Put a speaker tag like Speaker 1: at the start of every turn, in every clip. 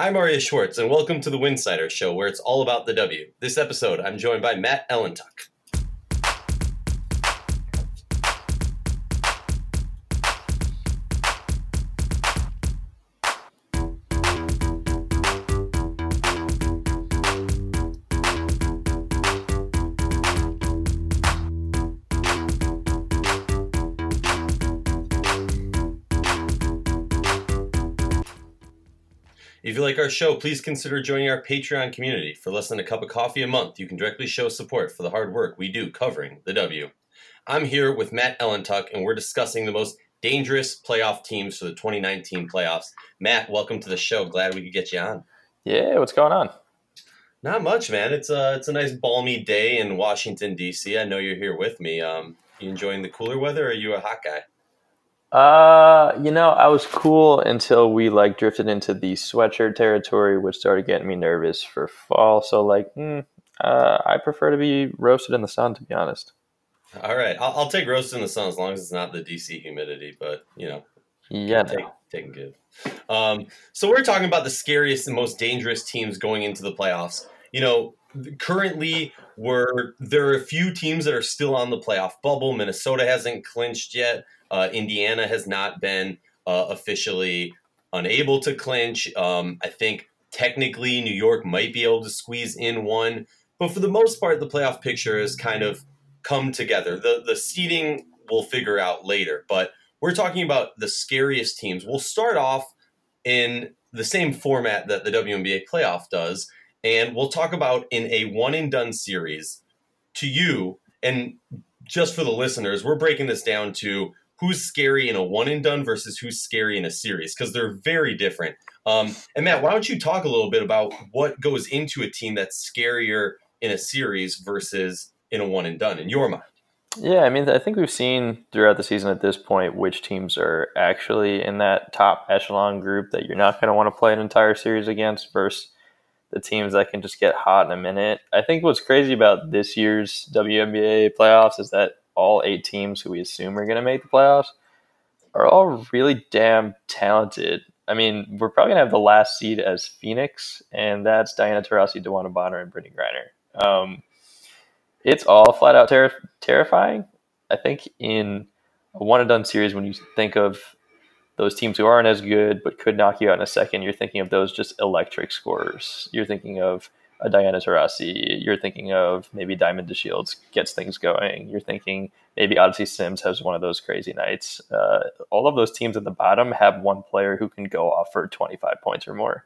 Speaker 1: I'm Arya Schwartz, and welcome to the Winsidr Show, where it's all about the W. This episode, I'm joined by Matt Ellentuck. Like our show, please consider joining our Patreon community. For less than a cup of coffee a month, you can directly show support for the hard work we do covering the W. I'm here with Matt Ellentuck, and we're discussing the most dangerous playoff teams for the 2019 playoffs. Matt, welcome to the show. Glad we could get you on.
Speaker 2: Yeah, what's going on?
Speaker 1: Not much, man. It's a it's a nice balmy day in Washington D.C. I know you're here with me. Um, you enjoying the cooler weather? Or are you a hot guy?
Speaker 2: Uh, you know, I was cool until we like drifted into the sweatshirt territory, which started getting me nervous for fall. So, like, mm, uh, I prefer to be roasted in the sun, to be honest.
Speaker 1: All right, I'll, I'll take roasted in the sun as long as it's not the DC humidity. But you know,
Speaker 2: Yeah,
Speaker 1: take,
Speaker 2: no.
Speaker 1: and give. Um, so we're talking about the scariest and most dangerous teams going into the playoffs. You know, currently we're there are a few teams that are still on the playoff bubble. Minnesota hasn't clinched yet. Uh, Indiana has not been uh, officially unable to clinch. Um, I think technically New York might be able to squeeze in one, but for the most part, the playoff picture has kind of come together. The the seeding we'll figure out later, but we're talking about the scariest teams. We'll start off in the same format that the WNBA playoff does, and we'll talk about in a one and done series to you and just for the listeners, we're breaking this down to who's scary in a one and done versus who's scary in a series because they're very different. Um, and Matt, why don't you talk a little bit about what goes into a team that's scarier in a series versus in a one and done in your mind?
Speaker 2: Yeah, I mean, I think we've seen throughout the season at this point which teams are actually in that top echelon group that you're not going to want to play an entire series against versus the teams that can just get hot in a minute. I think what's crazy about this year's WNBA playoffs is that all eight teams who we assume are going to make the playoffs are all really damn talented. I mean, we're probably going to have the last seed as Phoenix, and that's Diana Taurasi, DeWanna Bonner, and Brittney Griner. Um, it's all flat out ter- terrifying. I think in a one and done series, when you think of those teams who aren't as good but could knock you out in a second, you're thinking of those just electric scorers. You're thinking of a Diana Taurasi. You're thinking of maybe Diamond DeShields gets things going. You're thinking maybe Odyssey Sims has one of those crazy nights. Uh, all of those teams at the bottom have one player who can go off for 25 points or more.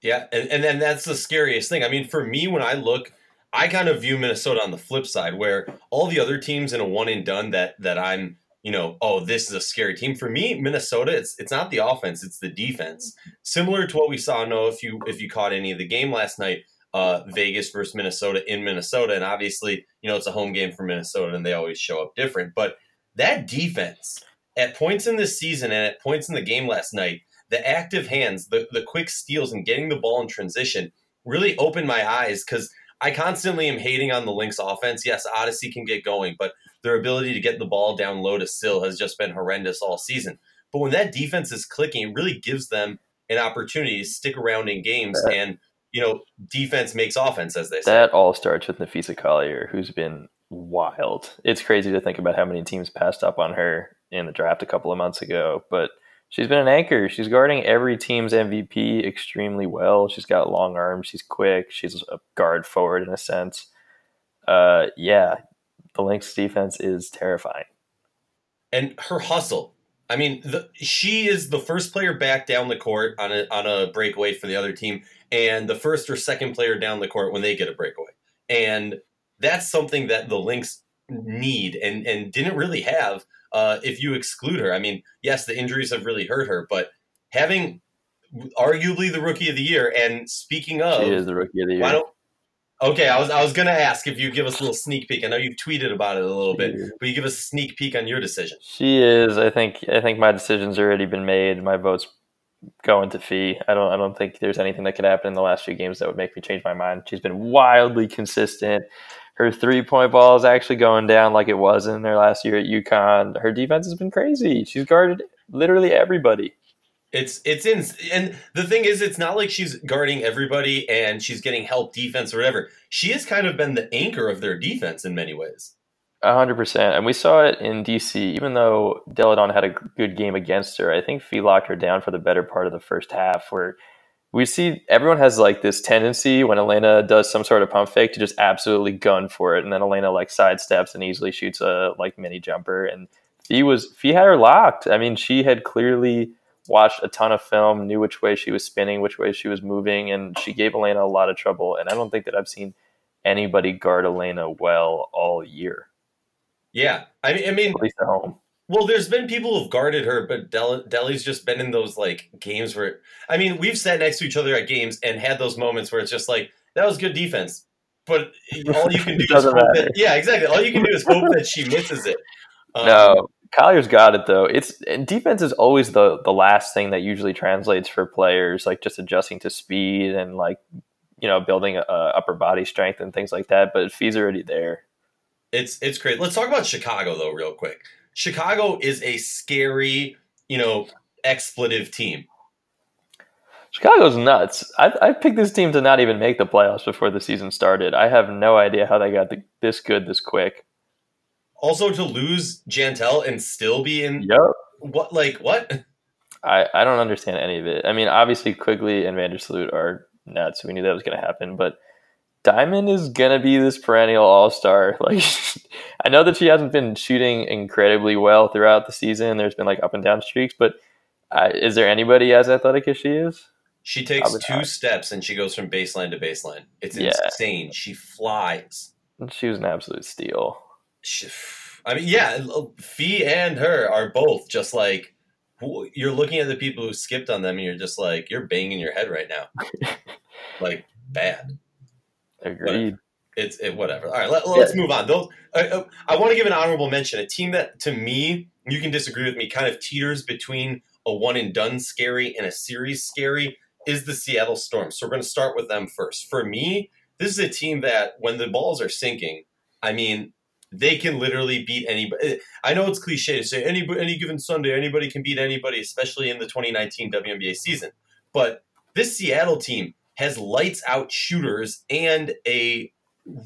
Speaker 1: Yeah, and, and then that's the scariest thing. I mean, for me, when I look, I kind of view Minnesota on the flip side, where all the other teams in a one and done that that I'm, you know, oh, this is a scary team. For me, Minnesota, it's it's not the offense, it's the defense. Similar to what we saw. Know if you if you caught any of the game last night, uh, Vegas versus Minnesota in Minnesota, and obviously, you know, it's a home game for Minnesota, and they always show up different. But that defense at points in this season and at points in the game last night, the active hands, the the quick steals, and getting the ball in transition really opened my eyes because I constantly am hating on the Lynx offense. Yes, Odyssey can get going, but their ability to get the ball down low to Syl has just been horrendous all season. But when that defense is clicking, it really gives them an opportunity to stick around in games
Speaker 2: That-
Speaker 1: and you know, defense makes offense, as they say.
Speaker 2: That all starts with Napheesa Collier, who's been wild. It's crazy to think about how many teams passed up on her in the draft a couple of months ago, but she's been an anchor. She's guarding every team's MVP extremely well. She's got long arms. She's quick. She's a guard forward in a sense. Uh, yeah, the Lynx defense is terrifying.
Speaker 1: and her hustle. I mean, the, she is the first player back down the court on a on a breakaway for the other team, and the first or second player down the court when they get a breakaway. And that's something that the Lynx need and and didn't really have uh, if you exclude her. I mean, yes, the injuries have really hurt her, but having arguably the rookie of the year. And speaking of,
Speaker 2: She is the rookie of the year.
Speaker 1: why don't Okay, I was I was gonna ask if you give us a little sneak peek. I know you've tweeted about it a little bit, but you give us a sneak peek on your decision.
Speaker 2: She is. I think. I think my decision's already been made. My vote's going to Fee. I don't. I don't think there's anything that could happen in the last few games that would make me change my mind. She's been wildly consistent. Her three point ball is actually going down like it was in their last year at UConn. Her defense has been crazy. She's guarded literally everybody.
Speaker 1: It's it's in and the thing is it's not like she's guarding everybody and she's getting help defense or whatever. She has kind of been the anchor of their defense in many ways.
Speaker 2: A hundred percent, and we saw it in DC. Even though Delle Donne had a good game against her, I think Fee locked her down for the better part of the first half. Where we see everyone has like this tendency when Elena does some sort of pump fake to just absolutely gun for it, and then Elena like sidesteps and easily shoots a like mini jumper. And Fee was Fee had her locked. I mean, she had clearly watched a ton of film, knew which way she was spinning, which way she was moving, and she gave Elena a lot of trouble. And I don't think that I've seen anybody guard Elena well all year.
Speaker 1: Yeah, I mean, I mean,
Speaker 2: at least at home.
Speaker 1: Well, there's been people who've guarded her, but Del- Delle's just been in those like games where I mean, we've sat next to each other at games and had those moments where it's just like that was good defense, but all you can do is hope that yeah, exactly. All you can do is hope that she misses it.
Speaker 2: Um, no, Collier's got it though. It's defense is always the the last thing that usually translates for players, like just adjusting to speed and like you know building a, a upper body strength and things like that. But Fee's already there.
Speaker 1: It's it's great. Let's talk about Chicago though, real quick. Chicago is a scary, you know, expletive team.
Speaker 2: Chicago's nuts. I, I picked this team to not even make the playoffs before the season started. I have no idea how they got the, this good this quick.
Speaker 1: Also, to lose Jantel and still be in
Speaker 2: yep.
Speaker 1: what like what?
Speaker 2: I, I don't understand any of it. I mean, obviously Quigley and Vandersloot are nuts. We knew that was going to happen, but Diamond is gonna be this perennial all star. Like, I know that she hasn't been shooting incredibly well throughout the season. There's been like up and down streaks, but uh, is there anybody as athletic as she is?
Speaker 1: She takes two not. steps and she goes from baseline to baseline. It's yeah. insane. She flies.
Speaker 2: She was an absolute steal.
Speaker 1: She, I mean, yeah, Fee and her are both just like you're looking at the people who skipped on them, and you're just like you're banging your head right now, like bad.
Speaker 2: Agreed.
Speaker 1: it's it, whatever. All right, let, us yeah. move on. Those I, I want to give an honorable mention. A team that to me, you can disagree with me, kind of teeters between a one and done scary and a series scary is the Seattle Storm. So we're going to start with them first. For me, this is a team that when the balls are sinking, I mean, they can literally beat anybody. Eh, I know it's cliche to say any any given Sunday anybody can beat anybody, especially in the 2019 WNBA season. But this Seattle team has lights out shooters and a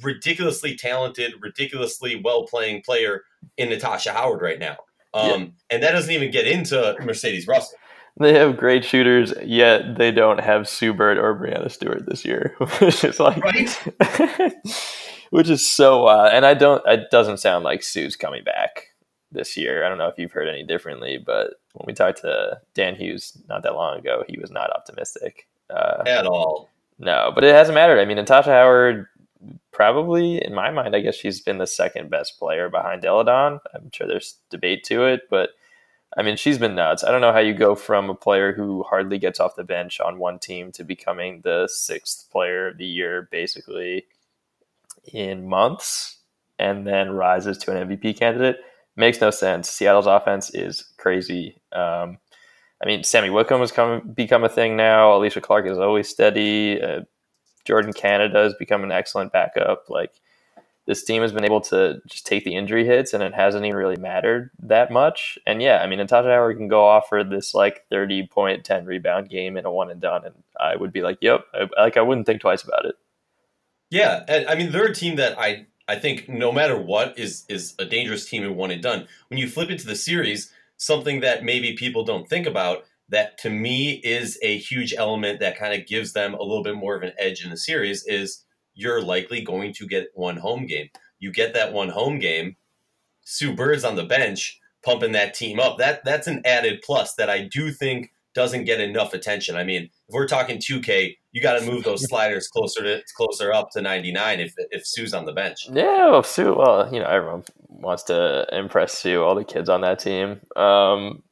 Speaker 1: ridiculously talented, ridiculously well playing player in Natasha Howard right now. Um, yeah. And that doesn't even get into Mercedes Russell.
Speaker 2: They have great shooters, yet they don't have Sue Bird or Breanna Stewart this year, which is like, right? which is so wild. And I don't, it doesn't sound like Sue's coming back this year. I don't know if you've heard any differently, but when we talked to Dan Hughes not that long ago, he was not optimistic
Speaker 1: uh, at all.
Speaker 2: No, but it hasn't mattered. I mean, Natasha Howard probably, in my mind, I guess she's been the second best player behind Delle Donne. I'm sure there's debate to it, but I mean, she's been nuts. I don't know how you go from a player who hardly gets off the bench on one team to becoming the sixth player of the year, basically in months, and then rises to an MVP candidate. Makes no sense. Seattle's offense is crazy. Um, I mean, Sammy Whitcomb has come become a thing now. Alysha Clark is always steady. Uh, Jordin Canada has become an excellent backup. Like this team has been able to just take the injury hits, and it hasn't even really mattered that much. And yeah, I mean, Natasha Howard can go off for this like thirty point, ten rebound game in a one and done, and I would be like, yep, I, like I wouldn't think twice about it.
Speaker 1: Yeah, and I mean, they're a team that I I think no matter what is is a dangerous team in one and done. When you flip into the series something that maybe people don't think about that to me is a huge element that kind of gives them a little bit more of an edge in the series is you're likely going to get one home game. You get that one home game, Sue Bird's on the bench pumping that team up. That that's an added plus that I do think doesn't get enough attention. I mean, if we're talking 2K, you got to move those sliders closer to closer up to 99 if if Sue's on the bench.
Speaker 2: Yeah, well, Sue. Well, you know, everyone wants to impress Sue. All the kids on that team. Um,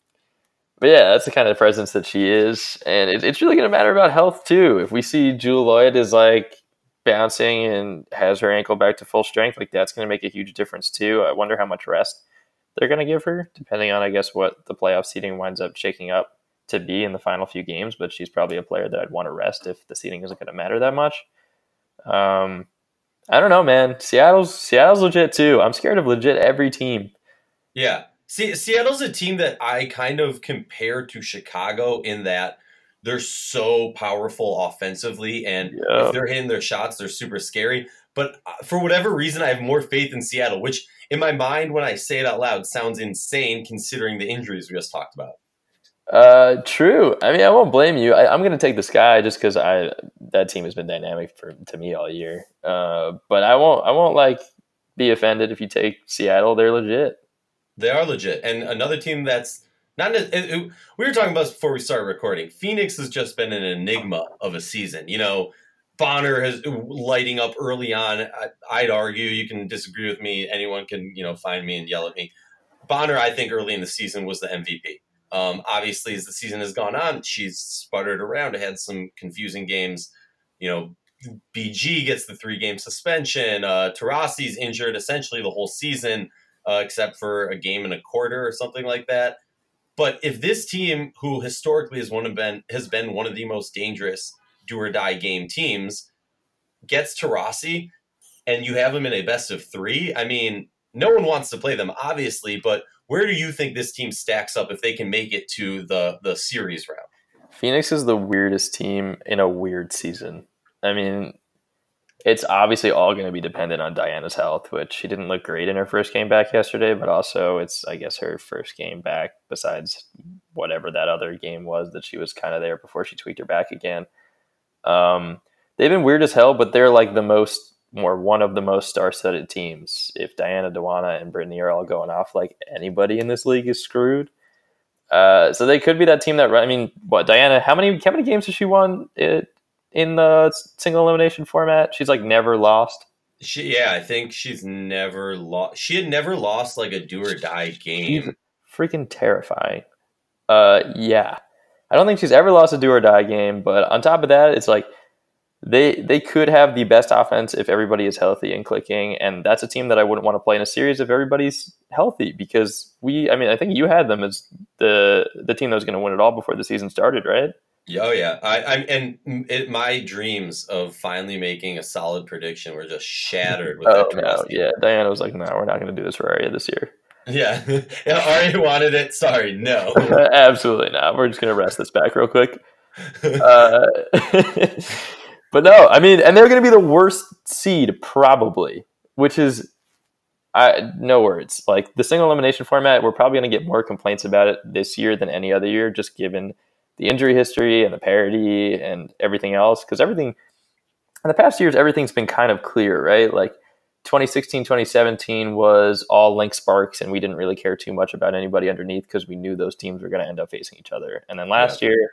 Speaker 2: but yeah, that's the kind of presence that she is, and it, it's really going to matter about health too. If we see Jewell Lloyd is like bouncing and has her ankle back to full strength, like that's going to make a huge difference too. I wonder how much rest they're going to give her, depending on I guess what the playoff seating winds up shaking up to be in the final few games, but she's probably a player that I'd want to rest if the seating isn't going to matter that much. Um, I don't know, man. Seattle's Seattle's legit too. I'm scared of legit every team.
Speaker 1: Yeah, See, Seattle's a team that I kind of compare to Chicago in that they're so powerful offensively, and
Speaker 2: Yeah.
Speaker 1: if they're hitting their shots, they're super scary. But uh, for whatever reason, I have more faith in Seattle, which in my mind, when I say it out loud, sounds insane considering the injuries we just talked about.
Speaker 2: Uh, true. I mean, I won't blame you. I, I'm going to take the sky just because I that team has been dynamic for to me all year. Uh, but I won't. I won't like be offended if you take Seattle. They're legit.
Speaker 1: They are legit. And another team that's not. It, it- we were talking about this before we started recording. Phoenix has just been an enigma of a season. You know, Bonner has lighting up early on. I, I'd argue you can disagree with me. Anyone can you know find me and yell at me. Bonner, I think, early in the season was the MVP. Um, obviously, as the season has gone on, she's sputtered around. Had some confusing games. You know, BG gets the three game suspension. Uh, Taurasi's injured essentially the whole season uh, except for a game and a quarter or something like that. But if this team, who historically has one been has been one of the most dangerous do or die game teams, gets Tarasi, and you have them in a best of three, I mean, no one wants to play them, obviously. But where do you think this team stacks up if they can make it to the the series round?
Speaker 2: Phoenix is the weirdest team in a weird season. I mean, it's obviously all going to be dependent on Diana's health, which she didn't look great in her first game back yesterday, but also it's, I guess, her first game back besides whatever that other game was that she was kind of there before she tweaked her back again. Um, they've been weird as hell, but they're like the most, more one of the most star studded teams. If Diana, DeWanna, and Brittany are all going off, like anybody in this league is screwed. Uh, so they could be that team that. I mean, what Diana? How many how many games has she won it, in the single elimination format? She's like never lost.
Speaker 1: She, yeah, I think she's never lost. She had never lost like a do or die game.
Speaker 2: She's freaking terrifying. Uh, yeah, I don't think she's ever lost a do or die game. But on top of that, it's like they they could have the best offense if everybody is healthy and clicking, and that's a team that I wouldn't want to play in a series if everybody's healthy because we. I mean, I think you had them as the the team that was going to win it all before the season started, right?
Speaker 1: Oh yeah, I, I'm and it, my dreams of finally making a solid prediction were just shattered with
Speaker 2: Oh
Speaker 1: that.
Speaker 2: no, yeah. Diana was like, "No, we're not going to do this for Arya this year.
Speaker 1: yeah, yeah. Ari wanted it. Sorry, no.
Speaker 2: Absolutely not. We're just going to rest this back real quick." Uh, but no, I mean, and they're going to be the worst seed probably, which is I no words. Like the single elimination format, we're probably going to get more complaints about it this year than any other year, just given the injury history and the parity and everything else. Because everything in the past years, everything's been kind of clear, right? Like 2016, 2017 was all Lynx Sparks, and we didn't really care too much about anybody underneath because we knew those teams were going to end up facing each other. And then last year,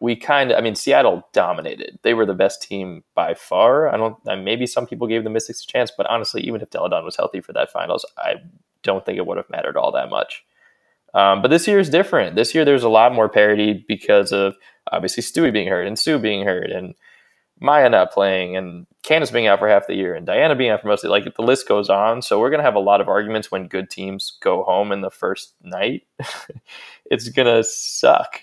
Speaker 2: we kind of, I mean, Seattle dominated. They were the best team by far. I don't, maybe some people gave the Mystics a chance, but honestly, even if Delle Donne was healthy for that finals, I don't think it would have mattered all that much. Um, but this year is different. This year, there's a lot more parity because of obviously Stewie being hurt and Sue being hurt and Maya not playing and Candace being out for half the year and Diana being out for most of. Like the list goes on. So we're going to have a lot of arguments when good teams go home in the first night. it's going to suck.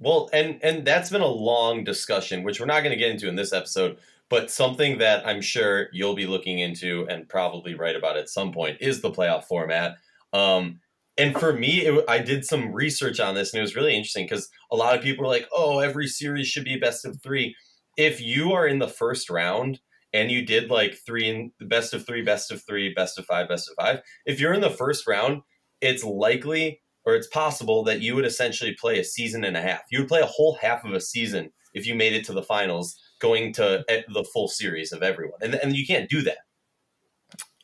Speaker 1: Well, and and that's been a long discussion, which we're not going to get into in this episode, but something that I'm sure you'll be looking into and probably write about at some point is the playoff format. Um, and for me, it, I did some research on this, and it was really interesting because a lot of people are like, "Oh, every series should be best of three. If you are in the first round and you did like three in the best of three, best of three, best of five, best of five, if you're in the first round, it's likely or it's possible that you would essentially play a season and a half. You would play a whole half of a season if you made it to the finals, going to the full series of everyone, and and you can't do that.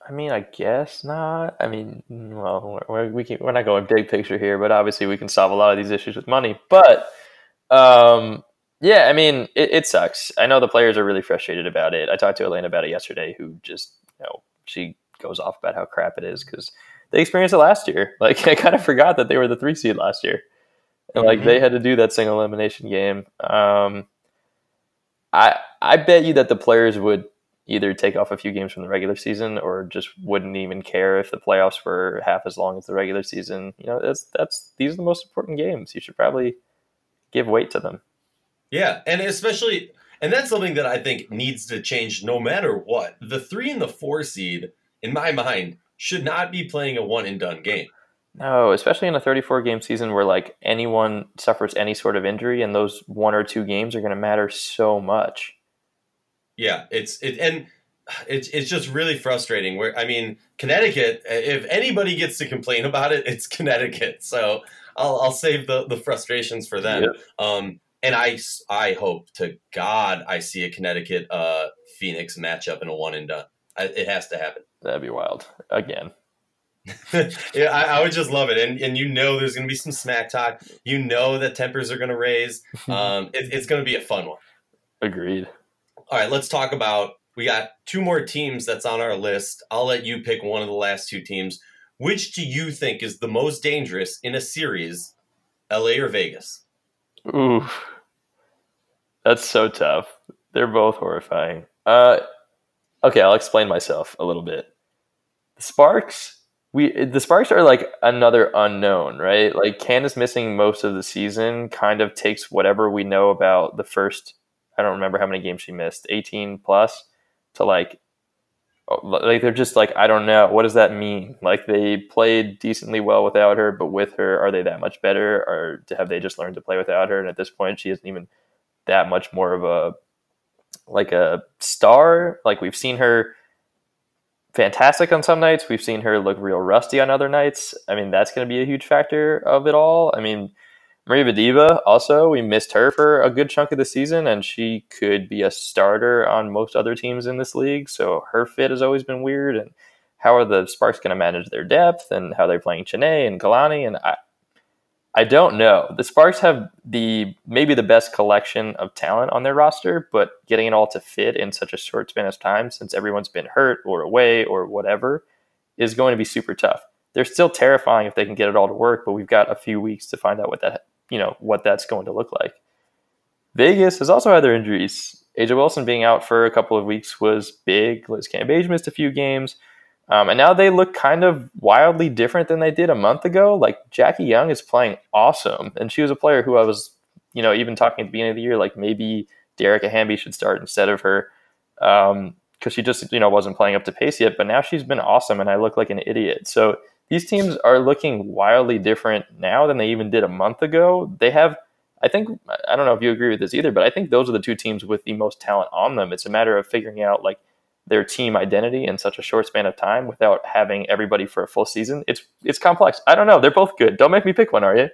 Speaker 2: I mean, I guess not. I mean, well, we're, we can, we're not going big picture here, but obviously we can solve a lot of these issues with money. But um, yeah, I mean, it, it sucks. I know the players are really frustrated about it. I talked to Elena about it yesterday, who just, you know, she goes off about how crap it is because they experienced it last year. Like, I kind of forgot that they were the three seed last year. And like,
Speaker 1: Mhm.
Speaker 2: they had to do that single elimination game. Um, I I bet you that the players would either take off a few games from the regular season or just wouldn't even care if the playoffs were half as long as the regular season. You know, that's that's these are the most important games. You should probably give weight to them.
Speaker 1: Yeah, and especially, and that's something that I think needs to change no matter what. The three and the four seed, in my mind, should not be playing a one and done game.
Speaker 2: No, especially in a 34 game season where like anyone suffers any sort of injury and those one or two games are going to matter so much.
Speaker 1: Yeah, it's it and it's it's just really frustrating. Where I mean, Connecticut, if anybody gets to complain about it, it's Connecticut. So I'll I'll save the the frustrations for them. Yep. Um, and I I hope to God I see a Connecticut uh Phoenix matchup in a one and done. I, it has to happen.
Speaker 2: That'd be wild again.
Speaker 1: yeah, I, I, would just love it, and and you know there's going to be some smack talk. You know that tempers are going to raise. Um, it, it's going to be a fun one.
Speaker 2: Agreed.
Speaker 1: All right, let's talk about. We got two more teams that's on our list. I'll let you pick one of the last two teams. Which do you think is the most dangerous in a series, LA or Vegas?
Speaker 2: Ooh, that's so tough. They're both horrifying. Uh, okay, I'll explain myself a little bit. The Sparks, we the Sparks are like another unknown, right? Like Candace missing most of the season kind of takes whatever we know about the first. I don't remember how many games she missed, eighteen plus, to like oh, like they're just like I don't know what does that mean. Like they played decently well without her, but with her, are they that much better, or have they just learned to play without her? And at this point, she isn't even that much more of a like a star. Like we've seen her fantastic on some nights. We've seen her look real rusty on other nights. I mean, that's going to be a huge factor of it all. I mean, Maria Vadeeva also, we missed her for a good chunk of the season, and she could be a starter on most other teams in this league. So her fit has always been weird. And how are the Sparks going to manage their depth and how they're playing Chiney and Kalani? And I, I don't know. The Sparks have the maybe the best collection of talent on their roster, but getting it all to fit in such a short span of time, since everyone's been hurt or away or whatever, is going to be super tough. They're still terrifying if they can get it all to work, but we've got a few weeks to find out what that you know what that's going to look like. Vegas has also had their injuries. A'ja Wilson being out for a couple of weeks was big. Liz Cambage missed a few games. Um, and now they look kind of wildly different than they did a month ago. Like Jackie Young is playing awesome, and she was a player who I was, you know, even talking at the beginning of the year, like maybe Dearica Hamby should start instead of her, because um, she just, you know, wasn't playing up to pace yet. But now she's been awesome, and I look like an idiot. So these teams are looking wildly different now than they even did a month ago. They have, I think, I don't know if you agree with this either, but I think those are the two teams with the most talent on them. It's a matter of figuring out like their team identity in such a short span of time without having everybody for a full season. It's it's complex. I don't know. They're both good. Don't make me pick one, are you?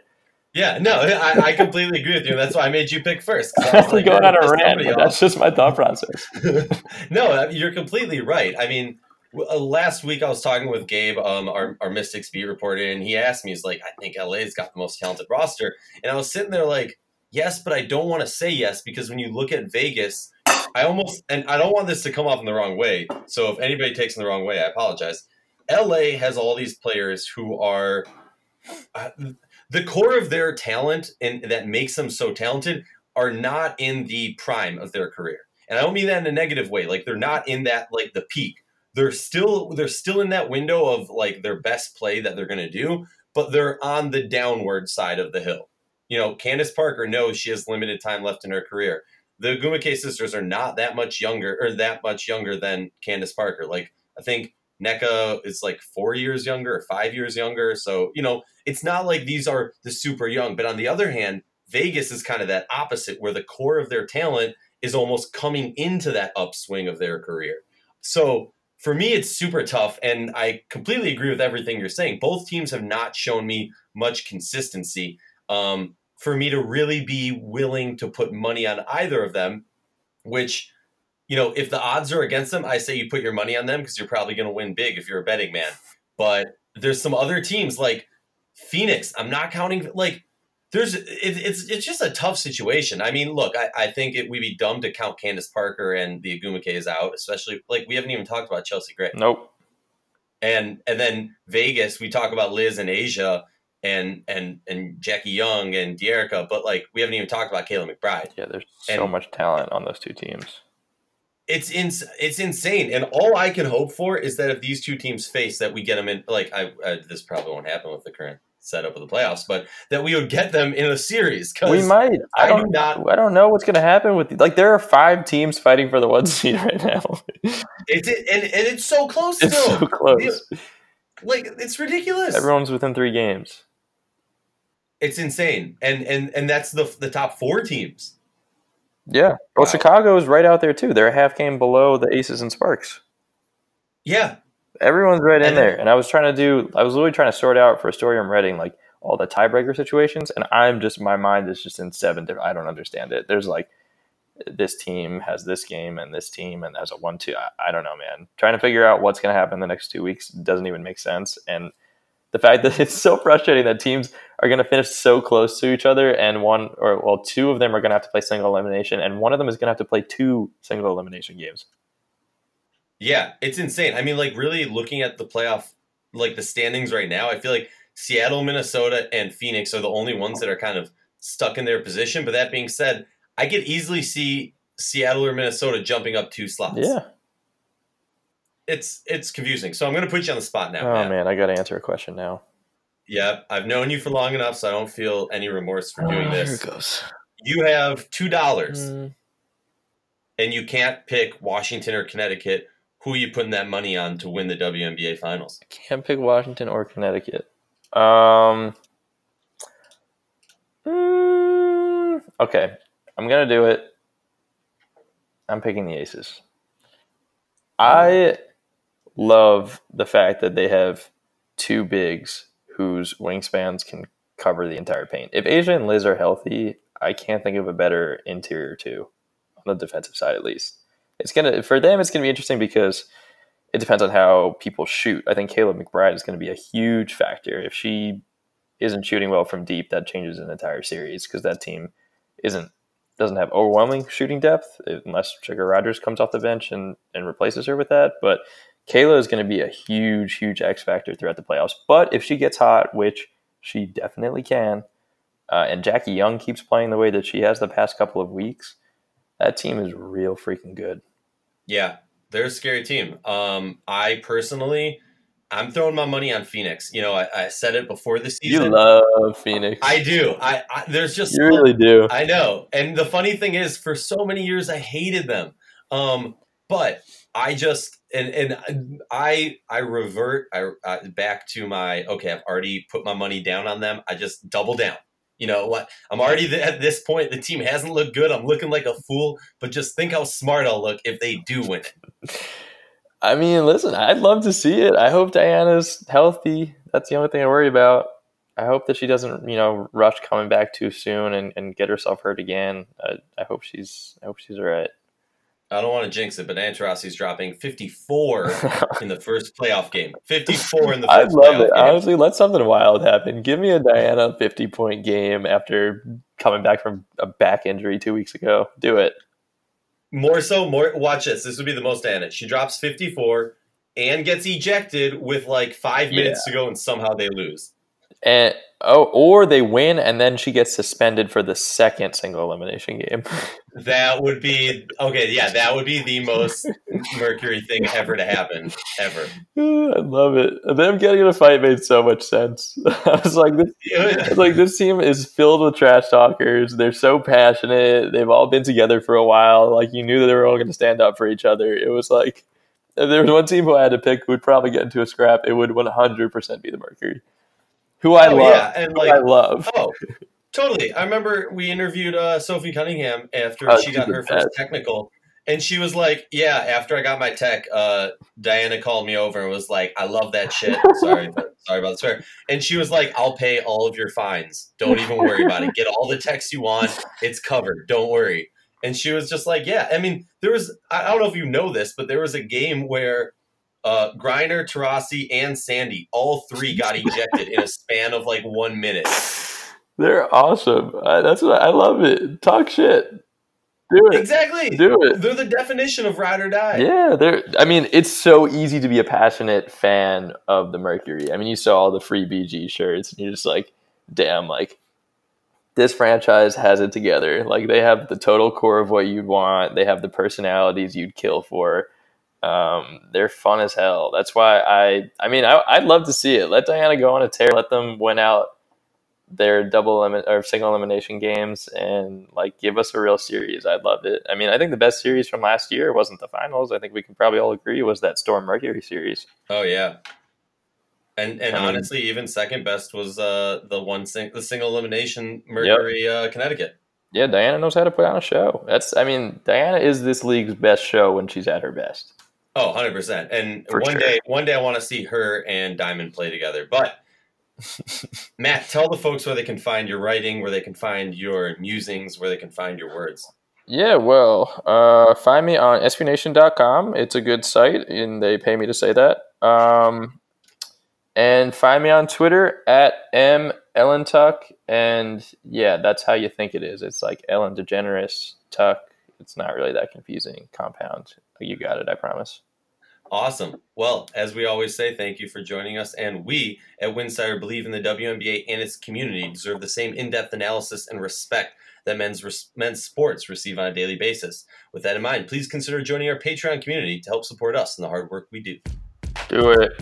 Speaker 1: Yeah, no, I, I completely agree with you. That's why I made you pick first.
Speaker 2: Like, going on a rant, that's just my thought process.
Speaker 1: no, you're completely right. I mean, uh, last week I was talking with Gabe, um, our, our Mystics beat reporter, and he asked me, he's like, I think LA's got the most talented roster. And I was sitting there like, yes, but I don't want to say yes because when you look at Vegas, I almost and I don't want this to come off in the wrong way. So if anybody takes in the wrong way, I apologize. LA has all these players who are uh, the core of their talent and that makes them so talented are not in the prime of their career. And I don't mean that in a negative way. Like they're not in that like the peak. They're still they're still in that window of like their best play that they're going to do, but they're on the downward side of the hill. You know, Candace Parker knows she has limited time left in her career the Ogwumike sisters are not that much younger or that much younger than Candace Parker. Like I think Nneka is like four years younger or five years younger. So, you know, it's not like these are the super young. But on the other hand, Vegas is kind of that opposite where the core of their talent is almost coming into that upswing of their career. So for me, it's super tough. And I completely agree with everything you're saying. Both teams have not shown me much consistency. Um, for me to really be willing to put money on either of them, which, you know, if the odds are against them, I say you put your money on them because you're probably going to win big if you're a betting man. But there's some other teams like Phoenix. I'm not counting like there's it, it's it's just a tough situation. I mean, look, I, I think it, we'd be dumb to count Candace Parker and the Ogwumikes out, especially like we haven't even talked about Chelsea Gray.
Speaker 2: Nope.
Speaker 1: And and then Vegas, we talk about Liz and A'ja and and and Jackie Young and Dearica, but like we haven't even talked about Kayla McBride.
Speaker 2: Yeah, there's so and much talent on those two teams.
Speaker 1: It's ins- it's insane, and all I can hope for is that if these two teams face, that we get them in. Like I, I this probably won't happen with the current setup of the playoffs, but that we would get them in a series.
Speaker 2: We might. I, I don't not. I don't know what's going to happen with like there are five teams fighting for the one seed right now.
Speaker 1: it's it, and, and it's so close.
Speaker 2: It's
Speaker 1: still.
Speaker 2: so close.
Speaker 1: Like it's ridiculous.
Speaker 2: Everyone's within three games.
Speaker 1: It's insane, and and and that's the the top four teams.
Speaker 2: Yeah. Well,
Speaker 1: Wow.
Speaker 2: Chicago is right out there too. They're a half game below the Aces and Sparks.
Speaker 1: Yeah,
Speaker 2: Everyone's right in there. And I was trying to do, I was literally trying to sort out for a story I'm writing, like all the tiebreaker situations. And I'm just, my mind is just in seven different, I don't understand it. There's like, this team has this game and this team and has a one two. I, I don't know, man. Trying to figure out what's going to happen the next two weeks doesn't even make sense. And the fact that it's so frustrating that teams are going to finish so close to each other and one or well, two of them are going to have to play single elimination and one of them is going to have to play two single elimination games.
Speaker 1: yeah, it's insane. I mean, like really looking at the playoff, like the standings right now, I feel like Seattle, Minnesota, and Phoenix are the only ones that are kind of stuck in their position. But that being said, I could easily see Seattle or Minnesota jumping up two slots.
Speaker 2: Yeah.
Speaker 1: It's it's confusing. So I'm going to put you on the spot now.
Speaker 2: Oh
Speaker 1: Matt.
Speaker 2: man, I got to answer a question now.
Speaker 1: Yeah, I've known you for long enough, so I don't feel any remorse for doing
Speaker 2: Oh,
Speaker 1: this.
Speaker 2: Here it goes.
Speaker 1: You have two dollars,
Speaker 2: Mm,
Speaker 1: and you can't pick Washington or Connecticut. Who are you putting that money on to win the WNBA finals?
Speaker 2: I can't pick Washington or Connecticut. Um. mm, okay, I'm gonna do it. I'm picking the Aces. I love the fact that they have two bigs whose wingspans can cover the entire paint. If A'ja and Liz are healthy, I can't think of a better interior two on the defensive side at least. It's gonna for them it's gonna be interesting because it depends on how people shoot. I think Kayla McBride is going to be a huge factor. If she isn't shooting well from deep, that changes an entire series because that team isn't doesn't have overwhelming shooting depth unless Sugar Rogers comes off the bench and, and replaces her with that. But Kayla is going to be a huge, huge X factor throughout the playoffs. But if she gets hot, which she definitely can, uh, and Jackie Young keeps playing the way that she has the past couple of weeks, that team is real freaking good.
Speaker 1: Yeah, they're a scary team. Um, I personally, I'm throwing my money on Phoenix. You know, I, I said it before the season.
Speaker 2: You love Phoenix.
Speaker 1: I do. I, I there's just
Speaker 2: you really do.
Speaker 1: I know. And the funny thing is, for so many years, I hated them. Um, but I just and and I I revert I, uh, back to my okay. I've already put my money down on them. I just double down. You know what? I'm already th- at this point. The team hasn't looked good. I'm looking like a fool. But just think how smart I'll look if they do win it.
Speaker 2: I mean, listen, I'd love to see it. I hope Diana's healthy. That's the only thing I worry about. I hope that she doesn't, you know, rush coming back too soon and, and get herself hurt again. I, I hope she's I hope she's all right.
Speaker 1: I don't want to jinx it, but Antarossi's dropping 54 in the first playoff game. 54 in the first
Speaker 2: I'd
Speaker 1: love
Speaker 2: it.
Speaker 1: game.
Speaker 2: Honestly, let something wild happen. Give me a Diana 50 point game after coming back from a back injury two weeks ago. Do it.
Speaker 1: More so, more watch this. This would be the most Anna. She drops 54 and gets ejected with like five minutes to go, and somehow they lose.
Speaker 2: And oh, or they win and then she gets suspended for the second single elimination game.
Speaker 1: That would be okay. Yeah, that would be the most Mercury thing ever to happen, ever.
Speaker 2: I love it. Them getting in a fight made so much sense. I was like, this, was like this team is filled with trash talkers. They're so passionate. They've all been together for a while. Like you knew that they were all going to stand up for each other. It was like if there was one team who I had to pick who would probably get into a scrap, it would 100% be the Mercury, who I
Speaker 1: oh
Speaker 2: love.
Speaker 1: yeah, and like
Speaker 2: I love.
Speaker 1: oh, totally. I remember we interviewed uh, Sophie Cunningham after
Speaker 2: Oh,
Speaker 1: she got her first
Speaker 2: best.
Speaker 1: technical. And she was like, "Yeah, after I got my tech, uh, Diana called me over and was like, I love that shit. Sorry, but, sorry about the swear." And she was like, "I'll pay all of your fines. Don't even worry about it. Get all the techs you want. It's covered. Don't worry." And she was just like, "Yeah." I mean, there was I I don't know if you know this, but there was a game where uh, Griner, Taurasi, and Sandy, all three got ejected in a span of like one minute.
Speaker 2: They're awesome. I, that's what I love it. Talk shit. Do it.
Speaker 1: Exactly.
Speaker 2: Do it.
Speaker 1: They're the definition of ride or die.
Speaker 2: Yeah, they're. I mean, it's so easy to be a passionate fan of the Mercury. I mean, you saw all the free BG shirts, and you're just like, damn, like this franchise has it together. Like they have the total core of what you'd want. They have the personalities you'd kill for. Um, they're fun as hell. That's why I. I mean, I, I'd love to see it. Let Diana go on a tear. Let them win out their double limit or single elimination games and like give us a real series. I'd love it. I mean, I think the best series from last year wasn't the finals. I think we can probably all agree was that Storm Mercury series.
Speaker 1: Oh yeah. And and I mean, honestly, even second best was uh, the one sing- the single elimination Mercury yep. uh, Connecticut.
Speaker 2: Yeah, Diana knows how to put on a show. That's I mean, Diana is this league's best show when she's at her best.
Speaker 1: Oh, 100%. And For one sure. day one day I want to see her and Diamond play together. But Matt, tell the folks where they can find your writing, where they can find your musings, where they can find your words.
Speaker 2: Yeah, well, uh, find me on sbnation.com. It's a good site, and they pay me to say that. Um, and find me on Twitter at m ellen tuck, and yeah, that's how you think it is. It's like Ellen DeGeneres Tuck. It's not really that confusing. Compound. You got it. I promise.
Speaker 1: Awesome. Well, as we always say, thank you for joining us. And we at Winsidr believe in the WNBA and its community deserve the same in-depth analysis and respect that men's res- men's sports receive on a daily basis. With that in mind, please consider joining our Patreon community to help support us in the hard work we do.
Speaker 2: Do it.